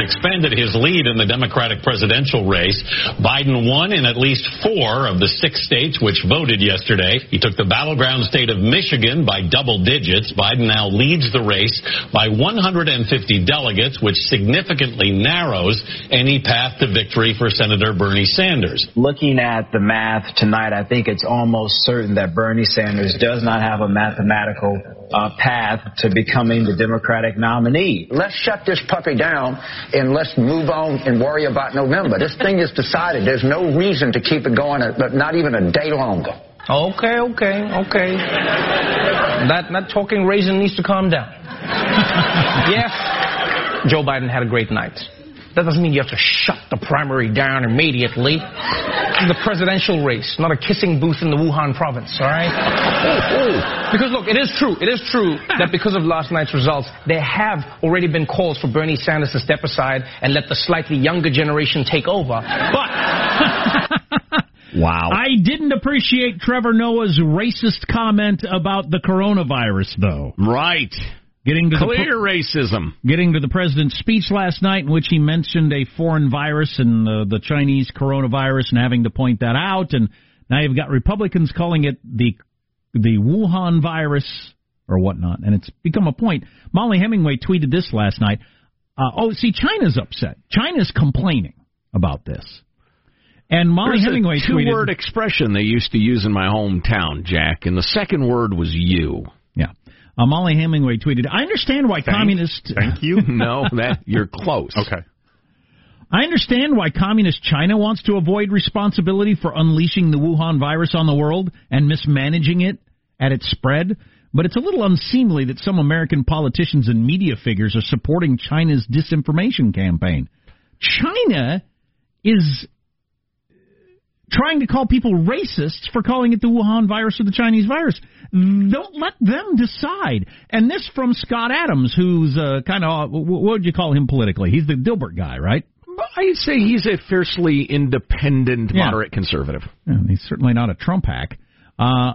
Expanded his lead in the Democratic presidential race. Biden won in at least four of the six states which voted yesterday. He took the battleground state of Michigan by double digits. Biden now leads the race by 150 delegates, which significantly narrows any path to victory for Senator Bernie Sanders. Looking at the math tonight, I think it's almost certain that Bernie Sanders does not have a mathematical uh, path to becoming the Democratic nominee. Let's shut this puppy down and let's move on and worry about November. This thing is decided. There's no reason to keep it going, but not even a day longer. Okay, okay, okay. that that talking raisin needs to calm down. yes, Joe Biden had a great night. That doesn't mean you have to shut the primary down immediately. This is the presidential race, not a kissing booth in the Wuhan province, all right? Oh, oh. Because look, it is true, it is true that because of last night's results, there have already been calls for Bernie Sanders to step aside and let the slightly younger generation take over. But Wow. I didn't appreciate Trevor Noah's racist comment about the coronavirus, though. Right. Getting to Clear the racism. getting to the president's speech last night, in which he mentioned a foreign virus and uh, the Chinese coronavirus, and having to point that out. And now you've got Republicans calling it the the Wuhan virus or whatnot, and it's become a point. Mollie Hemingway tweeted this last night. Uh, oh, see, China's upset. China's complaining about this. And Mollie There's Hemingway a two-word expression they used to use in my hometown, Jack, and the second word was "you." Yeah. Uh, Mollie Hemingway tweeted, I understand why communist. Thank you. no, that you're close. Okay. I understand why communist China wants to avoid responsibility for unleashing the Wuhan virus on the world and mismanaging it at its spread, but it's a little unseemly that some American politicians and media figures are supporting China's disinformation campaign. China is trying to call people racists for calling it the Wuhan virus or the Chinese virus. Don't let them decide. And this from Scott Adams, who's uh, kind of what would you call him politically? He's the Dilbert guy, right? I'd say he's a fiercely independent, Yeah. moderate conservative. Yeah, he's certainly not a Trump hack. Uh,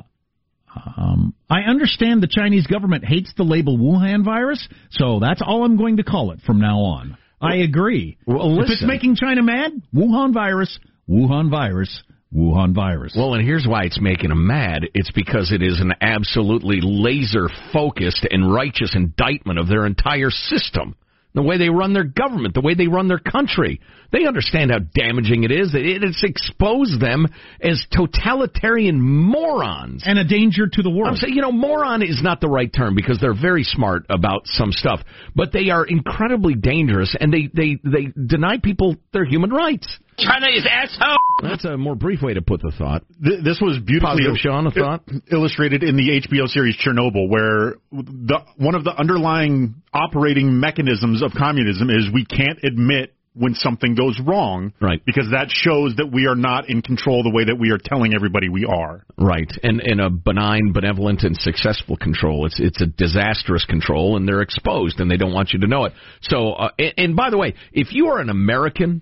um, I understand the Chinese government hates the label Wuhan virus, so that's all I'm going to call it from now on. I agree. Well, if it's making China mad, Wuhan virus, Wuhan virus, Wuhan virus. Well, and here's why it's making him mad. It's because it is an absolutely laser focused and righteous indictment of their entire system. The way they run their government, the way they run their country. They understand how damaging it is. That it, it's exposed them as totalitarian morons. and a danger to the world. I'm saying, you know, moron is not the right term because they're very smart about some stuff, but they are incredibly dangerous and they, they, they deny people their human rights. China is asshole. That's a more brief way to put the thought. Th- This was beautifully Positive, Sean, a thought? illustrated in the HBO series Chernobyl, where the one of the underlying operating mechanisms of communism is we can't admit when something goes wrong, Right. Because that shows that we are not in control the way that we are telling everybody we are. Right, and in a benign, benevolent, and successful control, it's it's a disastrous control, and they're exposed, and they don't want you to know it. So, uh, and, and by the way, if you are an American,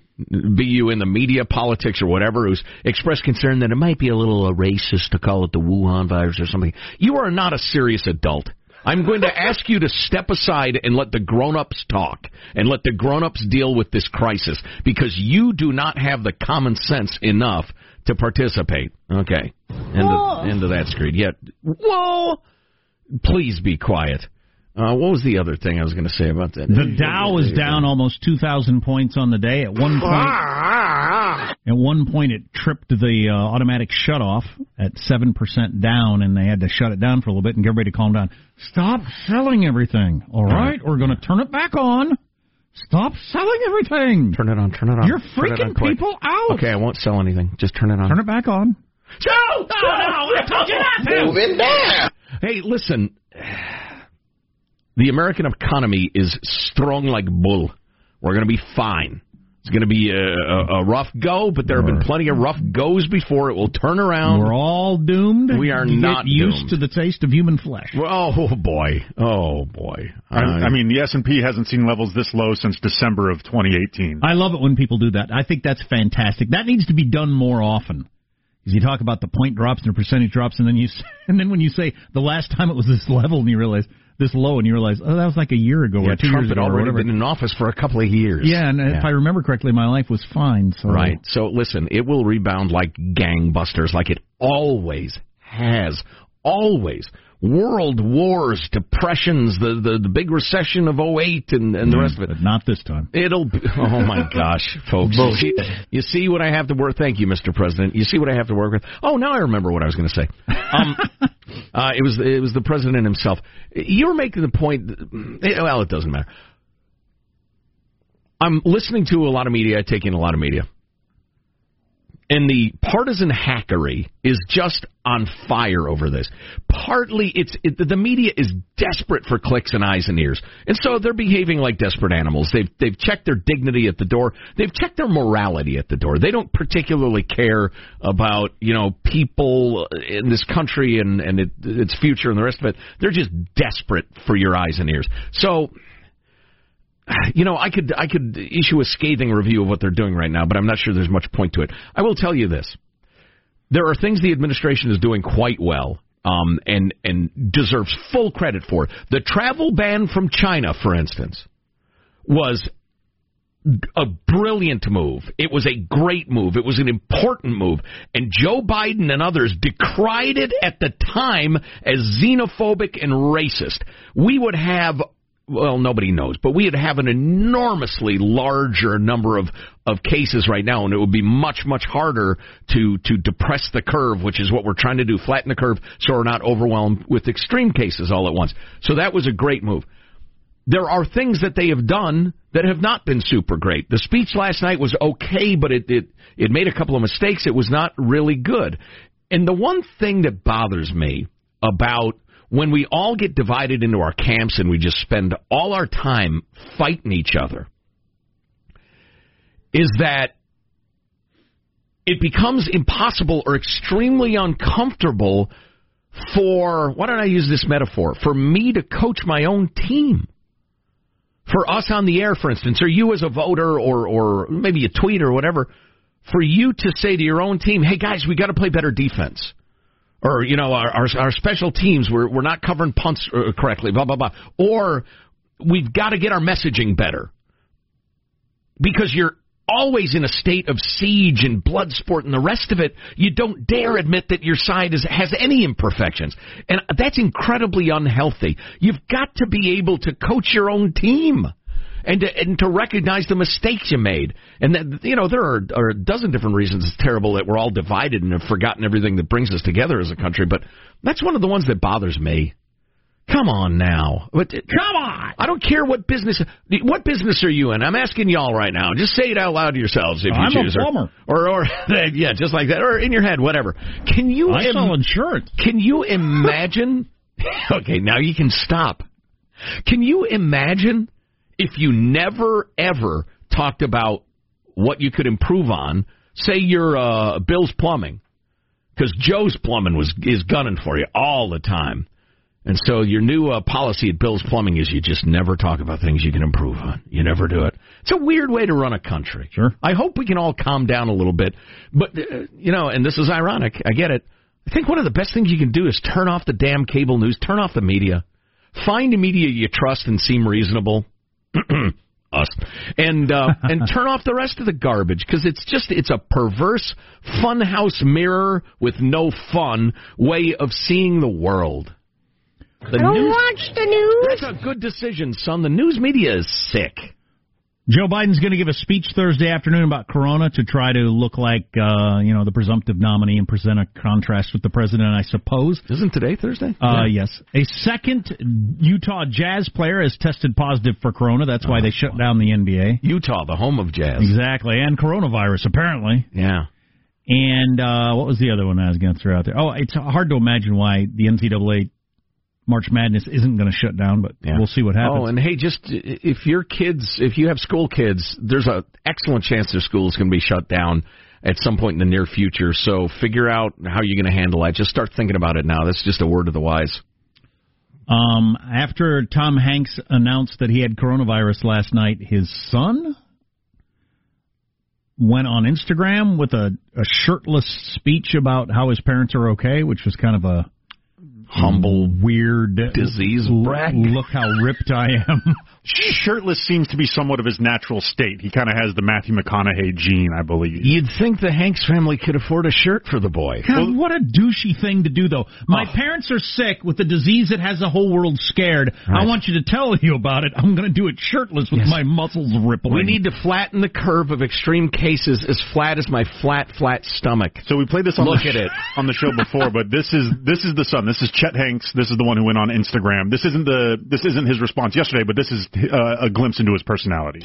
be you in the media, politics, or whatever, who's expressed concern that it might be a little uh, racist to call it the Wuhan virus or something, you are not a serious adult. I'm going to ask you to step aside and let the grown-ups talk and let the grown-ups deal with this crisis because you do not have the common sense enough to participate. Okay. End of, end of that screed. Yet, whoa! Please be quiet. Uh, what was the other thing I was going to say about that? The Dow was down almost 2,000 points on the day. At one point, at one point, it tripped the uh, automatic shutoff at seven percent down, and they had to shut it down for a little bit and get everybody to calm down. Stop selling everything. All right, we're going to turn it back on. Stop selling everything. Turn it on. Turn it on. You're Turn it on freaking quick. people out. Okay, I won't sell anything. Just turn it on. Turn it back on. Joe! Oh, no, I told you not to. Move it down. Hey, listen. The American economy is strong like bull. We're going to be fine. It's going to be a, a, a rough go, but there have been plenty of rough goes before. It will turn around. We're all doomed. We are to get not used doomed. to the taste of human flesh. Well, oh boy, oh boy. I, I mean, the S and P hasn't seen levels this low since December of 2018. I love it when people do that. I think that's fantastic. That needs to be done more often. Because you talk about the point drops and the percentage drops, and then you and then when you say the last time it was this level, and you realize this low, and you realize oh that was like a year ago yeah, or two Trump years had ago or already whatever. been in office for a couple of years. yeah, and if I remember correctly, my life was fine. So Right. So listen, it will rebound like gangbusters, like it always has. Always. World wars, depressions, the, the, the big recession of 08 and, and the rest of it. but not this time. It'll be, oh my gosh, folks. You see, you see what I have to work, thank you, Mr. President. You see what I have to work with? Oh, now I remember what I was going to say. Um, uh, it was, it was the president himself. You were making the point, that- well, it doesn't matter. I'm listening to a lot of media, taking a lot of media. And the partisan hackery is just on fire over this. Partly, it's it, the media is desperate for clicks and eyes and ears, and so they're behaving like desperate animals. They've they've checked their dignity at the door. They've checked their morality at the door. They don't particularly care about you know people in this country and and it, its future and the rest of it. They're just desperate for your eyes and ears. So you know, I could I could issue a scathing review of what they're doing right now, but I'm not sure there's much point to it. I will tell you this: there are things the administration is doing quite well, um, and and deserves full credit for. The travel ban from China, for instance, was a brilliant move. It was a great move. It was an important move. And Joe Biden and others decried it at the time as xenophobic and racist. We would have well, nobody knows, but we'd have an enormously larger number of, of cases right now, and it would be much, much harder to, to depress the curve, which is what we're trying to do, flatten the curve so we're not overwhelmed with extreme cases all at once. So that was a great move. There are things that they have done that have not been super great. The speech last night was okay, but it, it, it made a couple of mistakes. It was not really good. And the one thing that bothers me about when we all get divided into our camps and we just spend all our time fighting each other is that it becomes impossible or extremely uncomfortable for, why don't I use this metaphor? For me to coach my own team. For us on the air, for instance, or you as a voter or, or maybe a tweet or whatever, for you to say to your own team, hey guys, we got to play better defense or you know our our, our special teams we're we're not covering punts uh, correctly blah blah blah. Or we've got to get our messaging better. Because you're always in a state of siege and blood sport and the rest of it you don't dare admit that your side is, has any imperfections. And that's incredibly unhealthy. You've got to be able to coach your own team and to, and to recognize the mistakes you made. And that, you know, there are, are a dozen different reasons it's terrible that we're all divided and have forgotten everything that brings us together as a country. But that's one of the ones that bothers me. Come on now. But, Come on. I don't care what business. What business are you in? I'm asking y'all right now. Just say it out loud to yourselves if you I'm a choose. plumber. Or, or, or yeah, just like that. Or in your head, whatever. Can you? I im- sell insurance. can you imagine? okay, now you can stop. Can you imagine if you never ever talked about what you could improve on? Say you're uh, Bill's Plumbing, because Joe's Plumbing was is gunning for you all the time, and so your new uh, policy at Bill's Plumbing is you just never talk about things you can improve on. You never do it. It's a weird way to run a country. Sure. I hope we can all calm down a little bit, but uh, you know, and this is ironic. I get it. I think one of the best things you can do is turn off the damn cable news, turn off the media, find a media you trust and seem reasonable. Us and uh, and turn off the rest of the garbage because it's just it's a perverse funhouse mirror with no fun way of seeing the world. The I don't news- watch the news. That's a good decision, son. The news media is sick. Joe Biden's going to give a speech Thursday afternoon about Corona to try to look like, uh, you know, the presumptive nominee and present a contrast with the president, I suppose. Isn't today Thursday? Uh, yes. A second Utah Jazz player has tested positive for Corona. That's why they shut down the NBA. Utah, the home of jazz. Exactly. And coronavirus, apparently. Yeah. And uh, what was the other one I was going to throw out there? Oh, it's hard to imagine why the NCAA March Madness isn't going to shut down, but Yeah. we'll see what happens. Oh, and hey, just if your kids, if you have school kids, there's a excellent chance their school is going to be shut down at some point in the near future. So figure out how you're going to handle that. Just start thinking about it now. That's just a word of the wise. Um, after Tom Hanks announced that he had coronavirus last night, his son went on Instagram with a, a shirtless speech about how his parents are okay, which was kind of a humble, weird disease Look how ripped I am. Shirtless seems to be somewhat of his natural state. He kind of has the Matthew McConaughey gene, I believe. You'd think the Hanks family could afford a shirt for the boy. God, what a douchey thing to do, though. My Oh. parents are sick with a disease that has the whole world scared. I want you to tell you about it. I'm going to do it shirtless with Yes. my muscles rippling. We need to flatten the curve of extreme cases as flat as my flat, flat stomach. So we played this on Look the at it. on the show before, but this is this is the son. This is Chet Hanks. This is the one who went on Instagram. This isn't the this isn't his response yesterday, but this is uh, a glimpse into his personality.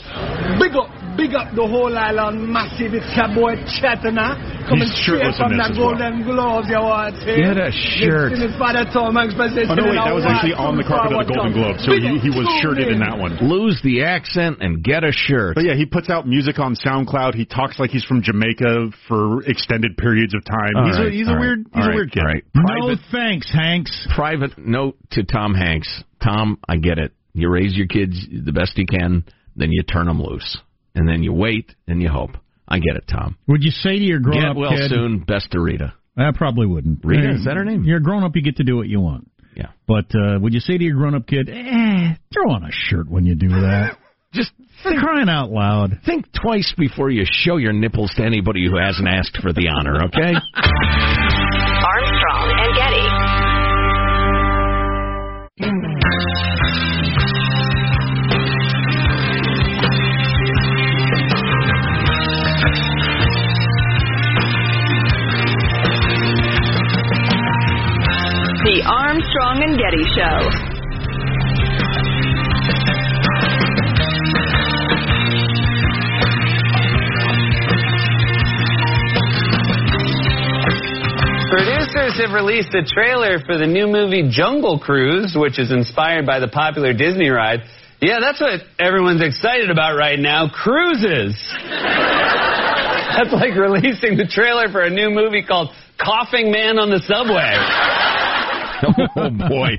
Big up, big up the whole island, massive. It's your boy Chetana. Coming He's straight shirtless from that the as well. Golden Globes, you want to Get a shirt. This is Father Tom Hanks position. Oh no, wait, that was actually on the carpet of the Golden Globe, so he, he was shirted in that one. Lose the accent and get a shirt. But yeah, he puts out music on SoundCloud. He talks like he's from Jamaica for extended periods of time. All he's right, a he's all a right, weird he's all a right, weird kid. all right. No thanks, Hanks. private note to Tom Hanks. Tom, I get it. You raise your kids the best you can, then you turn them loose, and then you wait and you hope. I get it, Tom. Would you say to your Get grown-up kid Yeah well kid? soon. Best to Rita. I probably wouldn't. Rita, Hey, is that her name? You're a grown-up. You get to do what you want. Yeah. But uh, would you say to your grown-up kid, eh, throw on a shirt when you do that? Just For crying out loud. think twice before you show your nipples to anybody who hasn't asked for the honor, okay? Producers have released a trailer for the new movie Jungle Cruise, which is inspired by the popular Disney ride. Yeah, that's what everyone's excited about right now cruises. that's like releasing the trailer for a new movie called Coughing Man on the Subway. oh boy.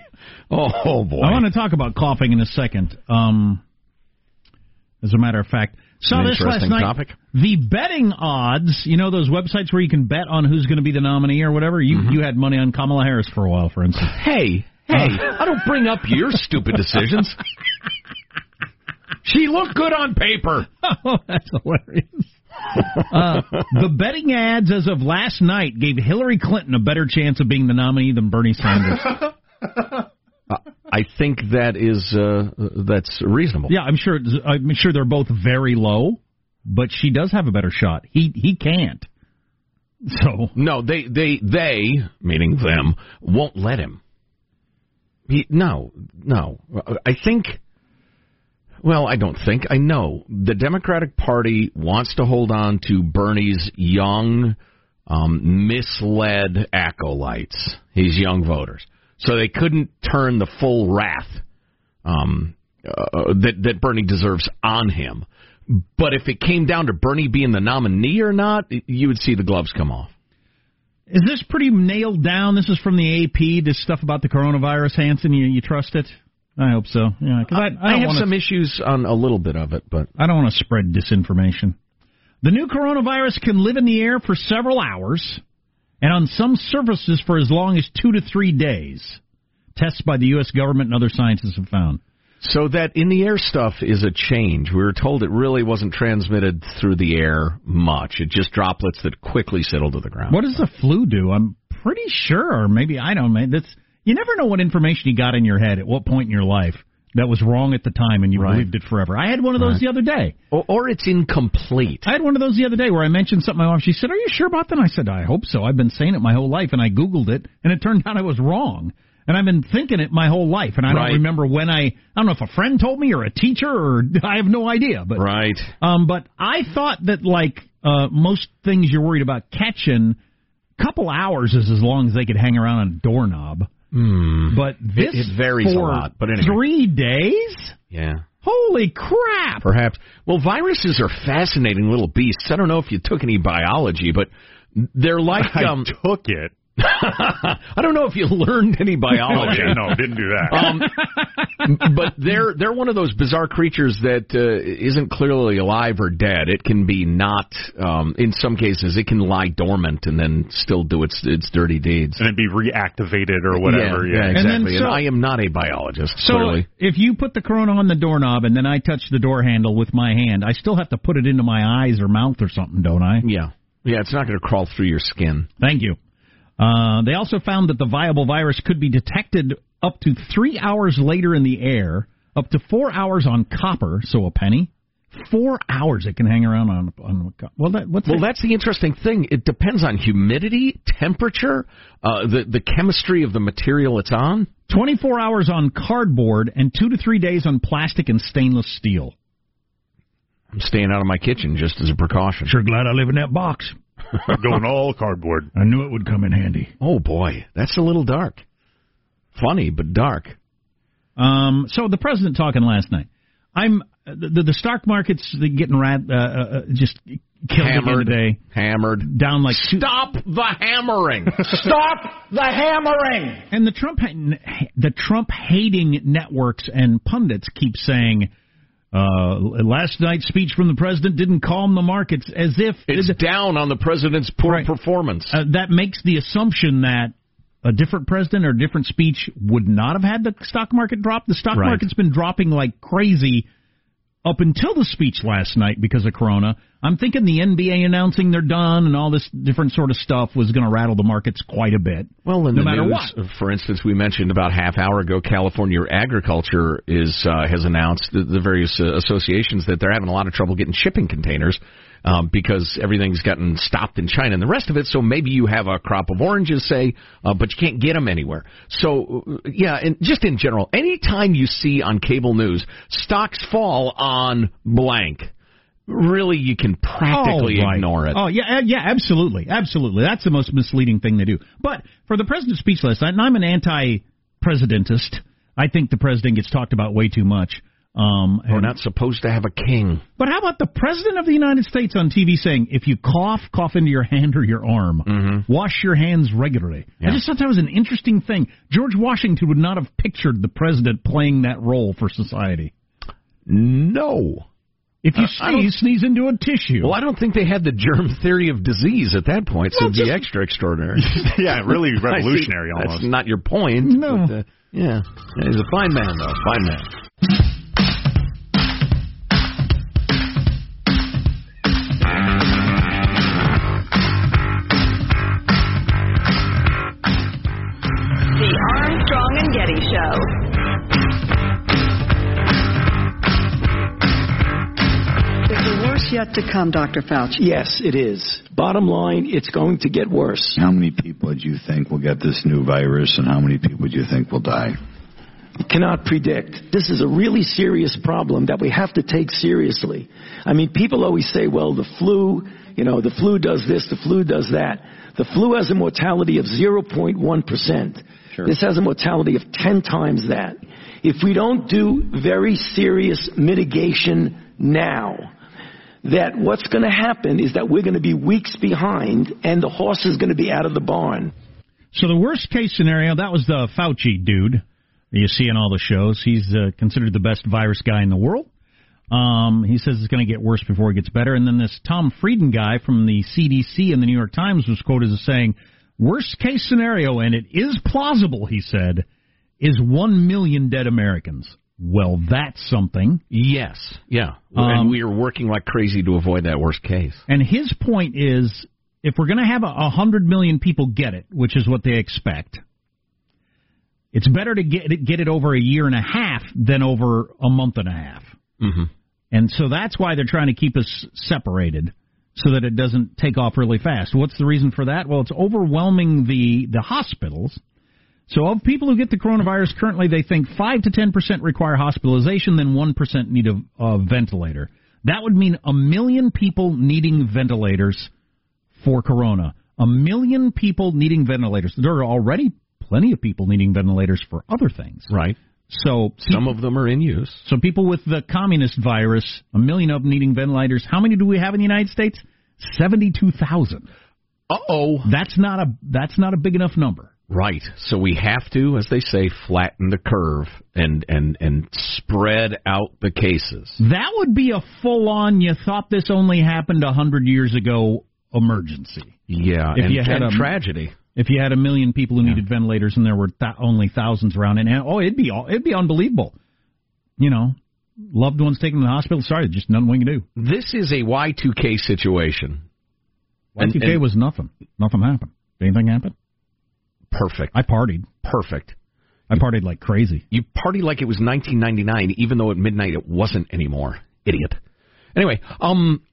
Oh boy. I want to talk about coughing in a second. Um, as a matter of fact, saw An this last night. topic. The betting odds, you know those websites where you can bet on who's going to be the nominee or whatever. You Mm-hmm. you had money on Kamala Harris for a while, for instance. Hey, hey, I don't bring up your stupid decisions. She looked good on paper. oh, that's hilarious. uh, the betting ads as of last night gave Hillary Clinton a better chance of being the nominee than Bernie Sanders. I think that is uh, that's reasonable. yeah, I'm sure. I'm sure they're both very low, but she does have a better shot. He he can't. So No, they they they meaning them won't let him. He, no, no. I think. Well, I don't think. I know the Democratic Party wants to hold on to Bernie's young, um, misled acolytes, his young voters, so they couldn't turn the full wrath um, uh, that that Bernie deserves on him. But if it came down to Bernie being the nominee or not, you would see the gloves come off. is this pretty nailed down? This is from the AP. This stuff about the coronavirus, Hanson. You you trust it? I hope so. Yeah, 'cause I, I, I, don't have some issues on a little bit of it, but I don't want to spread disinformation. The new coronavirus can live in the air for several hours, and on some surfaces for as long as two to three days. Tests by the U.S. government and other scientists have found. so that in the air stuff is a change. We were told it really wasn't transmitted through the air much. It just droplets that quickly settle to the ground. What does the flu do? I'm pretty sure, or maybe I don't know. That's you never know what information you got in your head at what point in your life that was wrong at the time and you Right. believed it forever. I had one of those Right. the other day. Or, or it's incomplete. I had one of those the other day where I mentioned something to my mom. She said, "Are you sure about that?" I said, "I hope so. I've been saying it my whole life, and I googled it, and it turned out I was wrong." And I've been thinking it my whole life, and I Right. don't remember when I. I don't know if a friend told me or a teacher, or I have no idea. But Right. um, but I thought that like uh, most things you're worried about catching, couple hours is as long as they could hang around on a doorknob. Hmm. But this it varies a lot, but anyway. three days. Yeah. Holy crap! Perhaps. Well, viruses are fascinating little beasts. I don't know if you took any biology, but they're like I um, took it. I don't know if you learned any Oh, biology. no, didn't do that. Um, but they're they're one of those bizarre creatures that uh, isn't clearly alive or dead. It can be not. Um, in some cases, it can lie dormant and then still do its its dirty deeds. and then be reactivated or whatever. Yeah, Yeah, yeah, And then exactly. And, so- I am not a biologist. So clearly, if you put the corona on the doorknob and then I touch the door handle with my hand, I still have to put it into my eyes or mouth or something, don't I? yeah, yeah, it's not going to crawl through your skin. Thank you. Uh, they also found that the viable virus could be detected up to three hours later in the air, up to four hours on copper, so a penny. Four hours it can hang around on on. co- Well, that what's Well, it? that's the interesting thing. It depends on humidity, temperature, uh, the the chemistry of the material it's on. 24 hours on cardboard and two to three days on plastic and stainless steel. I'm staying out of my kitchen just as a precaution. Sure glad I live in that box. going all cardboard. I knew it would come in handy. Oh boy, that's a little dark. Funny, but dark. Um, so the president talking last night. I'm the the stock market's getting rat uh, uh, just killed Hammered. again today. Hammered. Down like two, Stop the hammering. Stop the hammering! And the Trump the Trump hating networks and pundits keep saying uh, last night's speech from the president didn't calm the markets, as if It's down on the president's poor Right. performance. uh, that makes the assumption that a different president or a different speech would not have had the stock market drop. The stock Right. market's been dropping like crazy up until the speech last night because of Corona. I'm thinking the NBA announcing they're done and all this different sort of stuff was going to rattle the markets quite a bit. Well, in no the matter news, what. for instance, we mentioned about half hour ago, California Agriculture is uh, has announced the, the various uh, associations that they're having a lot of trouble getting shipping containers um, because everything's gotten stopped in China and the rest of it. So maybe you have a crop of oranges, say, uh, but you can't get them anywhere. So uh, yeah, and just in general, anytime you see on cable news stocks fall on blank. Really, you can practically Oh, right. ignore it. Oh yeah, yeah, absolutely, absolutely. That's the most misleading thing they do. But for the president's speech last night, and I'm an anti-presidentist. I think the president gets talked about way too much. Um, We're and- not supposed to have a king. But how about the president of the United States on TV saying, if you cough, cough into your hand or your arm. Wash your hands regularly. Mm-hmm. Yeah. I just thought that was an interesting thing. George Washington would not have pictured the president playing that role for society. No. If you Uh, sneeze, sneeze into a tissue. Well, I don't think they had the germ theory of disease at that point, so Well, it'd be extra extraordinary. yeah, really revolutionary That's not your point. No. but, uh, yeah. Yeah, He's a fine man, though. Fine man. Yet to come, Dr. Fauci? Yes, it is. Bottom line, it's going to get worse. How many people do you think will get this new virus, and how many people do you think will die? Cannot predict. This is a really serious problem that we have to take seriously. I mean, people always say, well, the flu, you know, the flu does this, the flu does that. The flu has a mortality of 0.1%. This has a mortality of 10 times that. If we don't do very serious mitigation now, that what's going to happen is that we're going to be weeks behind and the horse is going to be out of the barn. So the worst case scenario, that was the Fauci dude you see in all the shows. He's uh, considered the best virus guy in the world. Um, he says it's going to get worse before it gets better. And then this Tom Frieden guy from the CDC and the New York Times was quoted as saying, worst case scenario, and it is plausible, he said, is one million dead Americans. Well, that's something. Yes. Yeah. Um, and we are working like crazy to avoid that worst case. And his point is, if we're going to have a, a hundred million people get it, which is what they expect, it's better to get it, get it over a year and a half than over a month and a half. Mm-hmm. And so that's why they're trying to keep us separated so that it doesn't take off really fast. What's the reason for that? Well, it's overwhelming the, the hospitals. So of people who get the coronavirus currently, they think 5 to 10% require hospitalization, then 1% need a, a ventilator. That would mean a million people needing ventilators for corona. A million people needing ventilators. There are already plenty of people needing ventilators for other things. Right. So Some of them are in use. so people with the communist virus, a million of them needing ventilators. How many do we have in the United States? Seventy-two thousand. Uh oh. That's not a that's not a big enough number. Right. So we have to, as they say, flatten the curve and and and spread out the cases. That would be a full on. You thought this only happened a hundred years ago emergency. Yeah, If and, you had a- tragedy. If you had a million people who needed ventilators and there were th- only thousands around, and, oh, it'd be all, it'd be unbelievable. You know, loved ones taken to the hospital. Sorry, just nothing we can do. This is a Y2K situation. Y2K was nothing. Nothing happened. Did anything happen? Perfect. I partied. Perfect. I partied like crazy. You party like it was 1999, even though at midnight it wasn't anymore. Idiot. Anyway, um,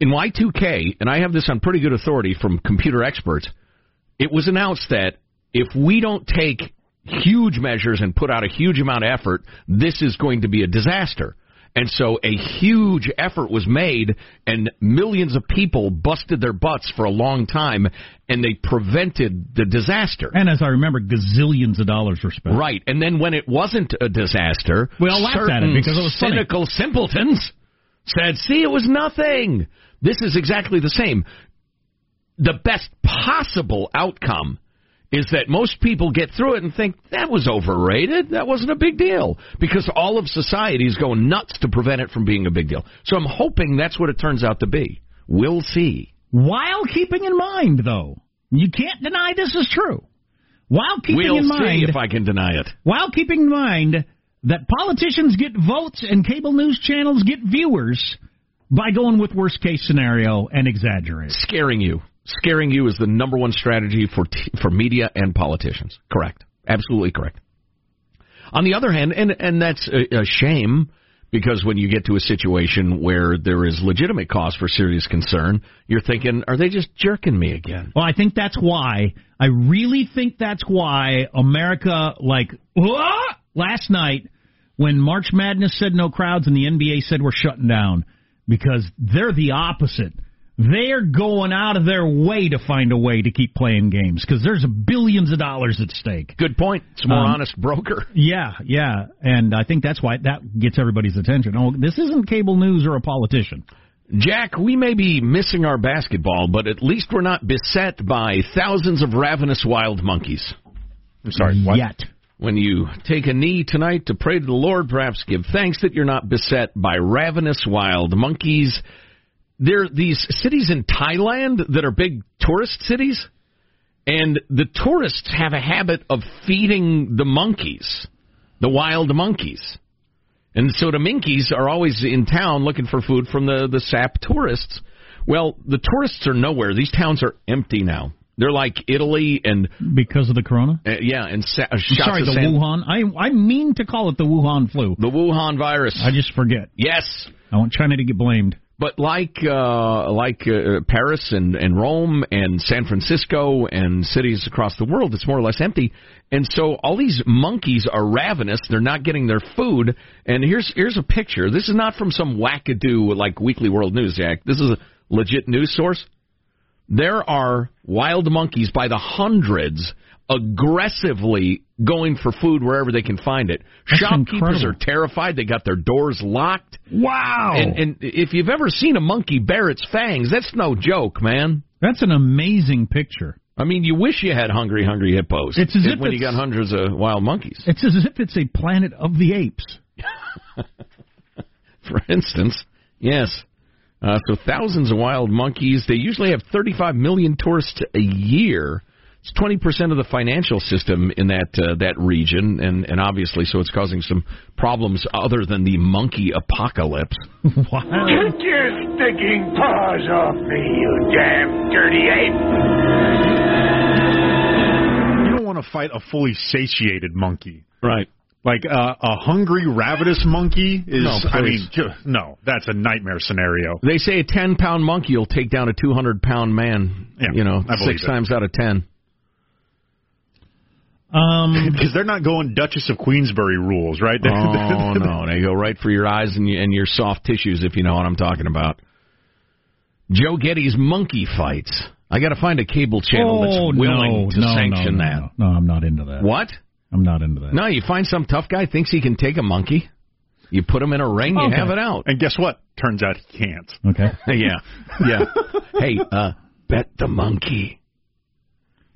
in Y2K, and I have this on pretty good authority from computer experts, it was announced that if we don't take huge measures and put out a huge amount of effort, this is going to be a disaster. And so a huge effort was made, and millions of people busted their butts for a long time, and they prevented the disaster. And as I remember, gazillions of dollars were spent. Right, and then when it wasn't a disaster, We all laughed at it because it was funny. cynical simpletons said, "See, it was nothing." This is exactly the same. The best possible outcome is that most people get through it and think that was overrated. That wasn't a big deal because all of society is going nuts to prevent it from being a big deal. So I'm hoping that's what it turns out to be. We'll see. While keeping in mind, though, you can't deny this is true. While keeping we'll in see mind, if I can deny it. while keeping in mind that politicians get votes and cable news channels get viewers by going with worst case scenario and exaggerating. Scaring you. Scaring you is the number one strategy for t- for media and politicians. Correct. Absolutely correct. On the other hand, and and that's a, a shame because when you get to a situation where there is legitimate cause for serious concern, you're thinking, are they just jerking me again? Well, I think that's why. I really think that's why America, like, last night when March Madness said no crowds and the NBA said we're shutting down because they're the opposite. They're going out of their way to find a way to keep playing games because there's billions of dollars at stake. Good point. It's a more Um, honest broker. Yeah, yeah, and I think that's why that gets everybody's attention. Oh, this isn't cable news or a politician. Jack, we may be missing our basketball, but at least we're not beset by thousands of ravenous wild monkeys. I'm sorry, what? Yet. When you take a knee tonight to pray to the Lord, perhaps give thanks that you're not beset by ravenous wild monkeys. There are these cities in Thailand that are big tourist cities, and the tourists have a habit of feeding the monkeys, the wild monkeys. And so the minkies are always in town looking for food from the, the sap tourists. Well, the tourists are nowhere. These towns are empty now. They're like Italy and Because of the corona? uh, yeah, and sa- shots sorry, the San- Wuhan. I I mean to call it the Wuhan flu. the Wuhan virus. I just forget. yes, I want China to get blamed. But like uh, like uh, Paris and and Rome and San Francisco and cities across the world, it's more or less empty. And so all these monkeys are ravenous. They're not getting their food. And here's here's a picture. This is not from some wackadoo like Weekly World News, Jack. This is a legit news source. There are wild monkeys by the hundreds aggressively going for food wherever they can find it. That's Shopkeepers incredible. are terrified. They got their doors locked. Wow. And, and if you've ever seen a monkey bare its fangs, that's no joke, man. That's an amazing picture. I mean, you wish you had hungry, hungry hippos. It's as if when you got hundreds of wild monkeys. It's as if it's a planet of the apes. For instance, yes. Uh, so thousands of wild monkeys. They usually have 35 million tourists a year. It's 20 percent of the financial system in that uh, that region, and and obviously, so it's causing some problems other than the monkey apocalypse. wow. Get your stinking paws off me, you damn dirty ape! You don't want to fight a fully satiated monkey. Right. Like uh, a hungry, ravenous monkey is. No, I mean, no, that's a nightmare scenario. They say a 10 pound monkey will take down a 200 pound man. Yeah, you know, I believe six it. times out of 10. Um, Because they're not going Duchess of Queensberry rules, right? Oh no, they go right for your eyes and, you, and your soft tissues, if you know what I'm talking about. Joe Getty's monkey fights. I got to find a cable channel oh, that's willing no, to no, sanction no, that. No, no, I'm not into that. What? I'm not into that. No, you find some tough guy thinks he can take a monkey. You put him in a ring, you have it out. And guess what? Turns out he can't. Okay. yeah, yeah. hey, uh, bet the monkey.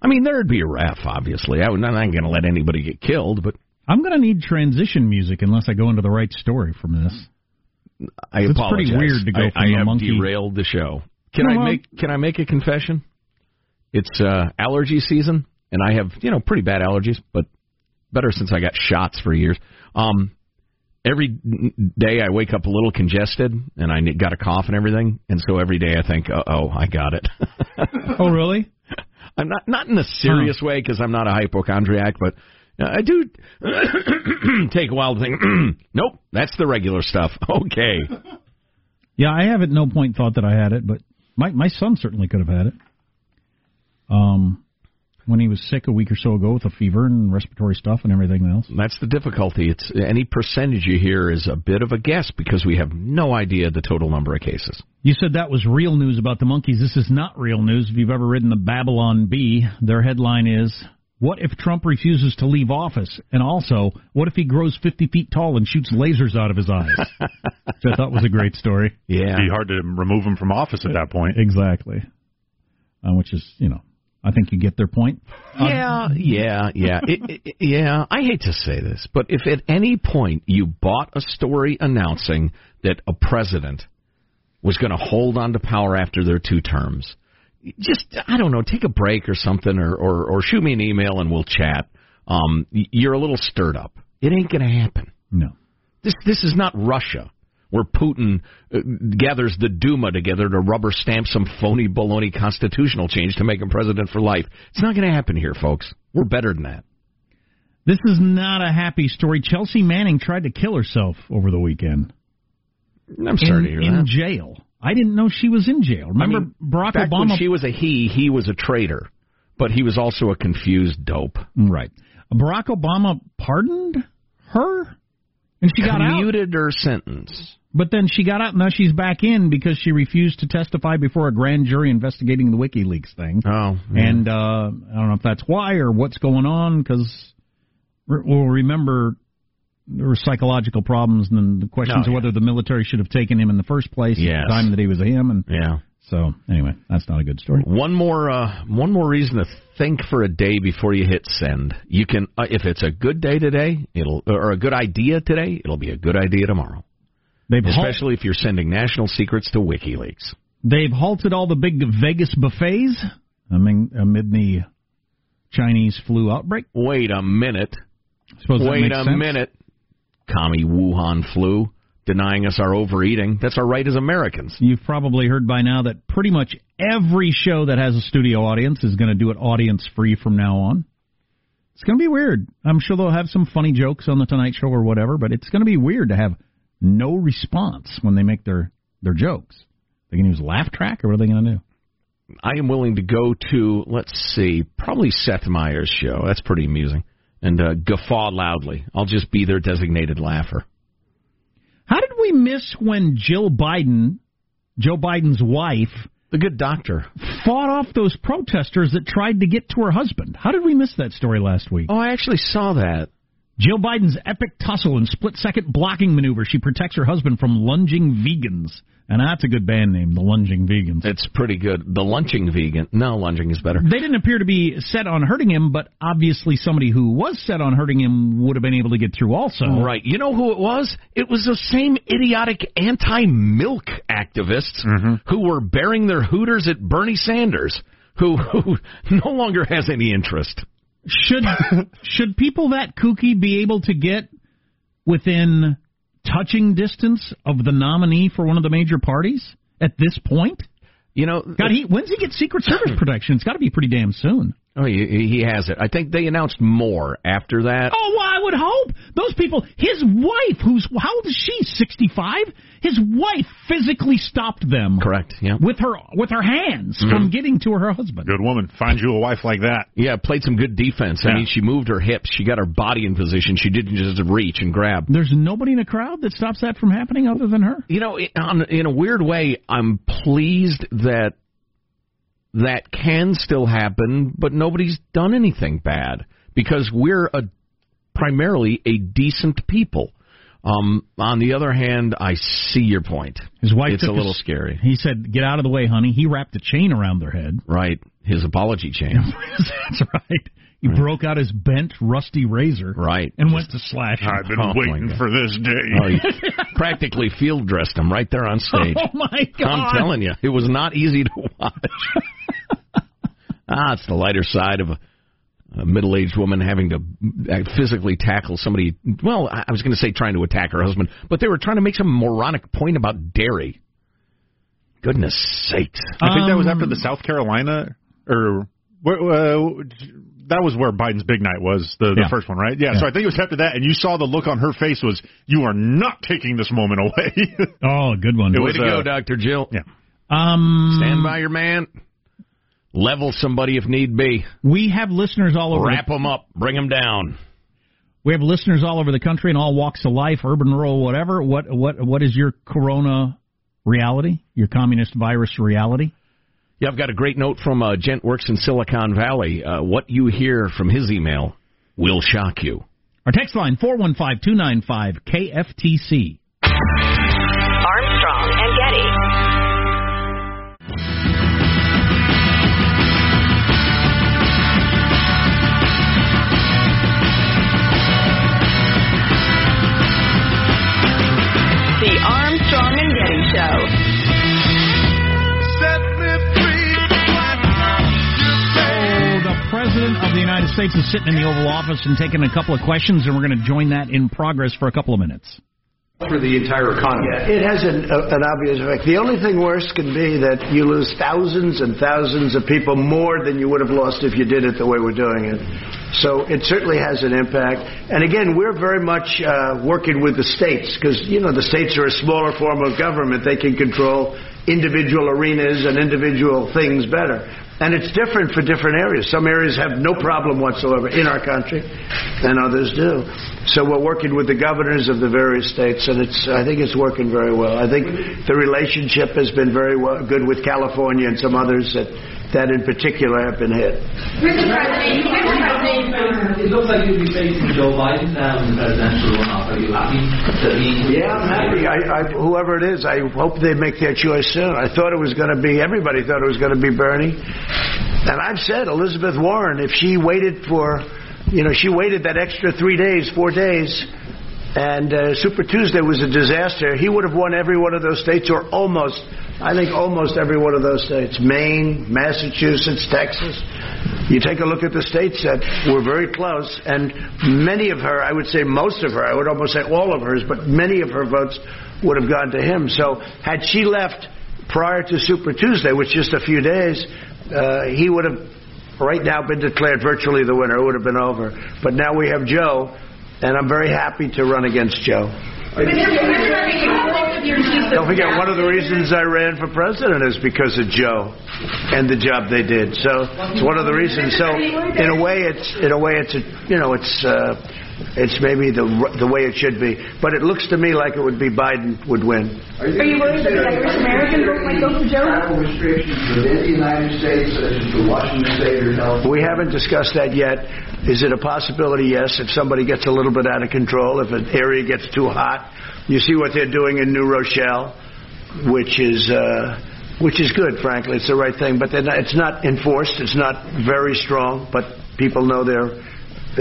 I mean, there'd be a ref, obviously. I would, I'm not going to let anybody get killed, but I'm going to need transition music unless I go into the right story from this. I It's pretty weird to go I, from I the have monkey- derailed the show. Can No, I make Can I make a confession? It's uh, allergy season, and I have you know pretty bad allergies, but better since I got shots for years. Um, every day I wake up a little congested, and I got a cough and everything, and so every day I think, uh oh, I got it. Oh, really? I'm not not in a serious way because I'm not a hypochondriac, but I do take a while to think. nope, that's the regular stuff. Okay. Yeah, I have at no point thought that I had it, but my my son certainly could have had it. Um, when he was sick a week or so ago with a fever and respiratory stuff and everything else. That's the difficulty. It's any percentage you hear is a bit of a guess because we have no idea the total number of cases. You said that was real news about the monkeys. This is not real news. If you've ever ridden the Babylon Bee, their headline is What if Trump refuses to leave office? And also, what if he grows 50 feet tall and shoots lasers out of his eyes? Which I thought was a great story. Yeah. It'd be hard to remove him from office at that point. Exactly. Uh, which is, you know, I think you get their point. Yeah, yeah, yeah. It, it, yeah, I hate to say this, but if at any point you bought a story announcing that a president was going to hold on to power after their two terms, just I don't know, take a break or something, or or, or shoot me an email and we'll chat. Um, you're a little stirred up. It ain't going to happen. No. This this is not Russia, where Putin uh, gathers the Duma together to rubber stamp some phony baloney constitutional change to make him president for life. It's not going to happen here, folks. We're better than that. This is not a happy story. Chelsea Manning tried to kill herself over the weekend. I'm sorry in, to hear in that. jail. I didn't know she was in jail. Remember I mean, Barack back Obama? when she was a he, he was a traitor, but he was also a confused dope. Right. Barack Obama pardoned her, and she got out. Commuted her sentence. But then she got out, and now she's back in because she refused to testify before a grand jury investigating the WikiLeaks thing. Oh, And uh, I don't know if that's why or what's going on, because we'll remember there were psychological problems, and then the questions Oh, of whether the military should have taken him in the first place Yes. at the time that he was a him. And yeah. so, anyway, that's not a good story. One more, uh, one more reason to think for a day before you hit send. You can, uh, if it's a good day today, it'll, or a good idea today, it'll be a good idea tomorrow. They've halt- Especially if you're sending national secrets to WikiLeaks. They've halted all the big Vegas buffets I mean, amid the Chinese flu outbreak. Wait a minute. Wait a sense. minute. Commie Wuhan flu denying us our overeating. That's our right as Americans. You've probably heard by now that pretty much every show that has a studio audience is going to do it audience free from now on. It's going to be weird. I'm sure they'll have some funny jokes on the Tonight Show or whatever, but it's going to be weird to have no response when they make their their jokes. They can use laugh track, or what are they going to do? I am willing to go to, let's see, probably Seth Meyers' show. That's pretty amusing. And uh, guffaw loudly. I'll just be their designated laugher. How did we miss when Jill Biden, Joe Biden's wife, the good doctor, fought off those protesters that tried to get to her husband? How did we miss that story last week? Oh, I actually saw that. Jill Biden's epic tussle and split second blocking maneuver. She protects her husband from lunging vegans. And that's a good band name, the Lunging Vegans. It's pretty good. The lunching vegan. No, lunging is better. They didn't appear to be set on hurting him, but obviously somebody who was set on hurting him would have been able to get through also. Right. You know who it was? It was the same idiotic anti-milk activists mm-hmm. who were baring their hooters at Bernie Sanders, who, who no longer has any interest. Should should people that kooky be able to get within touching distance of the nominee for one of the major parties at this point? You know, God, he when's he get Secret Service protection? It's got to be pretty damn soon. Oh, he, he has it. I think they announced more after that. Oh, well, I would hope those people. His wife, who's how old is she? Sixty-five. His wife physically stopped them. Correct. Yeah. With her with her hands from mm-hmm. getting to her husband. Good woman. Find you a wife like that. Yeah, played some good defense. I mean, she moved her hips. She got her body in position. She didn't just reach and grab. There's nobody in the crowd that stops that from happening other than her. You know, in- in a weird way, I'm pleased that that can still happen, but nobody's done anything bad because we're a primarily a decent people. Um, on the other hand, I see your point. His wife It's took a little his- scary. He said, "Get out of the way, honey." He wrapped a chain around their head. Right. His apology chain. That's right. He broke out his bent, rusty razor. Right. And went to slash. him. I've been Oh, waiting for this day. Oh, he practically field dressed him right there on stage. Oh my God! I'm telling you, it was not easy to watch. Ah, it's the lighter side of a, a middle-aged woman having to uh, physically tackle somebody. Well, I I was going to say trying to attack her husband, but they were trying to make some moronic point about dairy. Goodness sakes! I think that was Um, after the South Carolina or where, uh, that was where Biden's big night was the, the Yeah. first one, right? Yeah, So I think it was after that, and you saw the look on her face was you are not taking this moment away. Oh, good one. It Way was, to go, uh, Doctor Jill. yeah. Um, Stand by your man. Level somebody if need be. We have listeners all over. Wrap the, them up. Bring them down. we have listeners all over the country in all walks of life, urban, rural, whatever. What what what is your corona reality? Your communist virus reality? Yeah, I've got a great note from uh, Gent Works in Silicon Valley. Uh, what you hear from his email will shock you. Our text line four one five two nine five KFTC. The Armstrong and Getty Show. So the president of the United States is sitting in the Oval Office and taking a couple of questions, and we're going to join that in progress for a couple of minutes. For the entire economy. It has an, a, an obvious effect. The only thing worse can be that you lose thousands and thousands of people more than you would have lost if you did it the way we're doing it. So it certainly has an impact. And again, we're very much uh, working with the states because, you know, the states are a smaller form of government. They can control individual arenas and individual things better. And it's different for different areas. Some areas have no problem whatsoever in our country, and others do. So we're working with the governors of the various states, and it's I think it's working very well. I think the relationship has been very well, good with California and some others that that in particular have been hit. Mr. President, Mr. President. It looks like you'll be facing Joe Biden now in the presidential runoff. Are you happy that he? Yeah, I'm happy. I, I, whoever it is, I hope they make their choice soon. I thought it was going to be everybody thought it was going to be Bernie, and I've said Elizabeth Warren. If she waited for, you know, she waited that extra three days, four days, and uh, Super Tuesday was a disaster. He would have won every one of those states, or almost. I think almost every one of those states: Maine, Massachusetts, Texas. You take a look at the states that were very close, and many of her, I would say most of her, I would almost say all of hers, but many of her votes would have gone to him. So had she left prior to Super Tuesday, which just a few days, uh, he would have right now been declared virtually the winner. It would have been over. But now we have Joe, and I'm very happy to run against Joe. Don't forget, one of the reasons I ran for president is because of Joe and the job they did. So it's one of the reasons. So in a way, it's in a way, it's a, you know, it's uh, it's maybe the the way it should be. But it looks to me like it would be Biden would win. Are you worried that the Irish American vote might go for Joe? restrictions within the United States, such as the Washington State or California. We haven't discussed that yet. Is it a possibility? Yes. If somebody gets a little bit out of control, if an area gets too hot, you see what they're doing in New Rochelle, which is uh, which is good. Frankly, it's the right thing. But not, it's not enforced. It's not very strong. But people know they're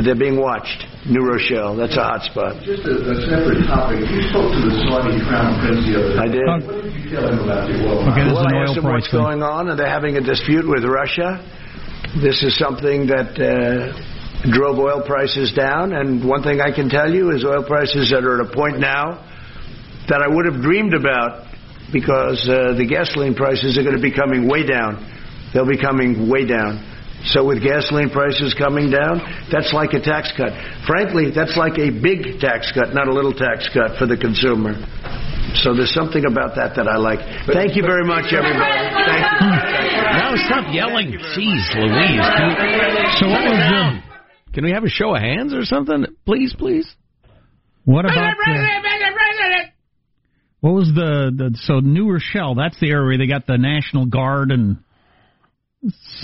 they're being watched. New Rochelle, that's a hot spot. Just a, a separate topic. You spoke to the Saudi Crown Prince the other day. I did. What did you tell him about the oil? well, I asked him what's going on, and they're having a dispute with Russia. This is something that uh, drove oil prices down, and one thing I can tell you is oil prices that are at a point now that I would have dreamed about because uh, the gasoline prices are going to be coming way down. They'll be coming way down. So with gasoline prices coming down, that's like a tax cut. Frankly, that's like a big tax cut, not a little tax cut for the consumer. So there's something about that that I like. Thank you very much, everybody. Thank you. Now stop yelling. Jeez Louise. Can we, So what was the- Can we have a show of hands or something? Please, please. What about the, what was the, the so New Rochelle? That's the area where they got the National Guard and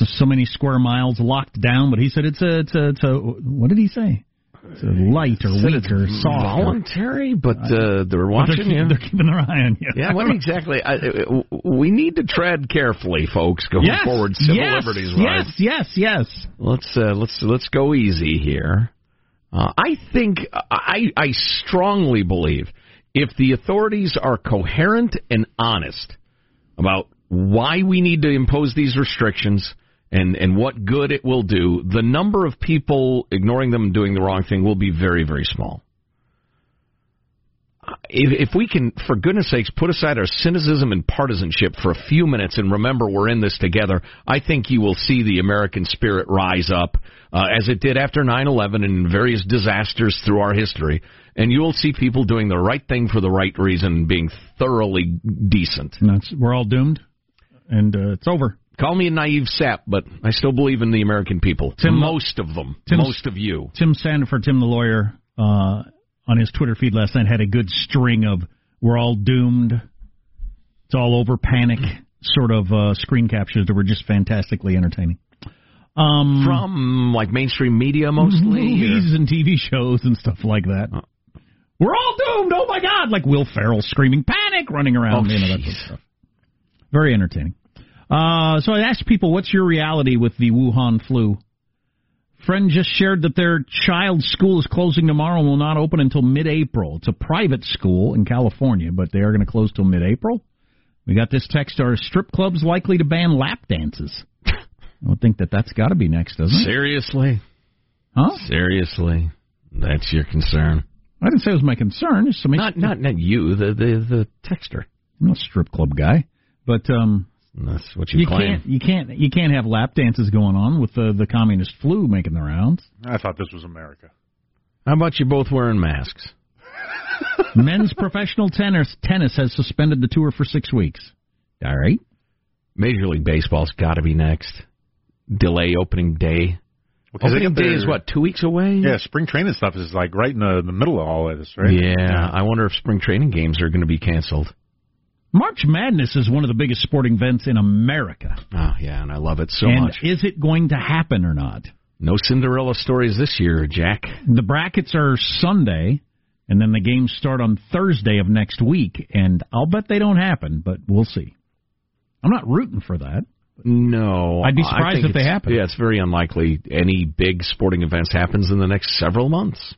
so, many square miles locked down. But he said it's a it's a, it's a what did he say? It's light or weak or soft. voluntary, but uh, they're watching they're, you. They're keeping their eye on you. Yeah, what exactly? I, uh, we need to tread carefully, folks, going yes, forward. Civil yes, liberties, yes, yes, yes. Let's uh, let's let's go easy here. Uh, I think I I strongly believe if the authorities are coherent and honest about why we need to impose these restrictions and and what good it will do, the number of people ignoring them and doing the wrong thing will be very very small. If, if we can, for goodness sakes, put aside our cynicism and partisanship for a few minutes and remember we're in this together, I think you will see the American spirit rise up uh, as it did after 9/11 and various disasters through our history, and you will see people doing the right thing for the right reason, being thoroughly decent. We're all doomed, and uh, it's over. Call me a naive sap, but I still believe in the American people. Tim- most of them, Tim's- most of you. Tim Sandefur, Tim the lawyer, uh, on his Twitter feed last night had a good string of "We're all doomed." It's all over, panic sort of uh, screen captures that were just fantastically entertaining. Um, From like mainstream media mostly. movies and TV shows and stuff like that. We're all doomed. Oh my God! Like Will Ferrell screaming panic, running around. Oh, you know that sort of stuff. Very entertaining. Uh, so I asked people, "What's your reality with the Wuhan flu?" Friend just shared that their child's school is closing tomorrow and will not open until mid-April. It's a private school in California, but they are going to close till mid-April. We got this text: Are strip clubs likely to ban lap dances? I would think that that's got to be next, doesn't it? Seriously? Huh? Seriously? That's your concern? I didn't say it was my concern. It's somebody Not not not you, the the the texter. I'm not a strip club guy, but um, That's what you, you claim. can't you can't you can't have lap dances going on with the the communist flu making the rounds. I thought this was America. How about you both wearing masks? Men's professional tennis tennis has suspended the tour for six weeks. All right. Major League Baseball's got to be next. Delay opening day. Because they opening day is what two weeks away. Yeah, spring training stuff is like right in the, the middle of all of this, right? Yeah, I wonder if spring training games are going to be canceled. March Madness is one of the biggest sporting events in America. Oh yeah, and I love it so and much. is it going to happen or not? No Cinderella stories this year, Jack. The brackets are Sunday, and then the games start on Thursday of next week. And I'll bet they don't happen, but we'll see. I'm not rooting for that. No, I'd be surprised if they happen. Yeah, it's very unlikely any big sporting events happens in the next several months.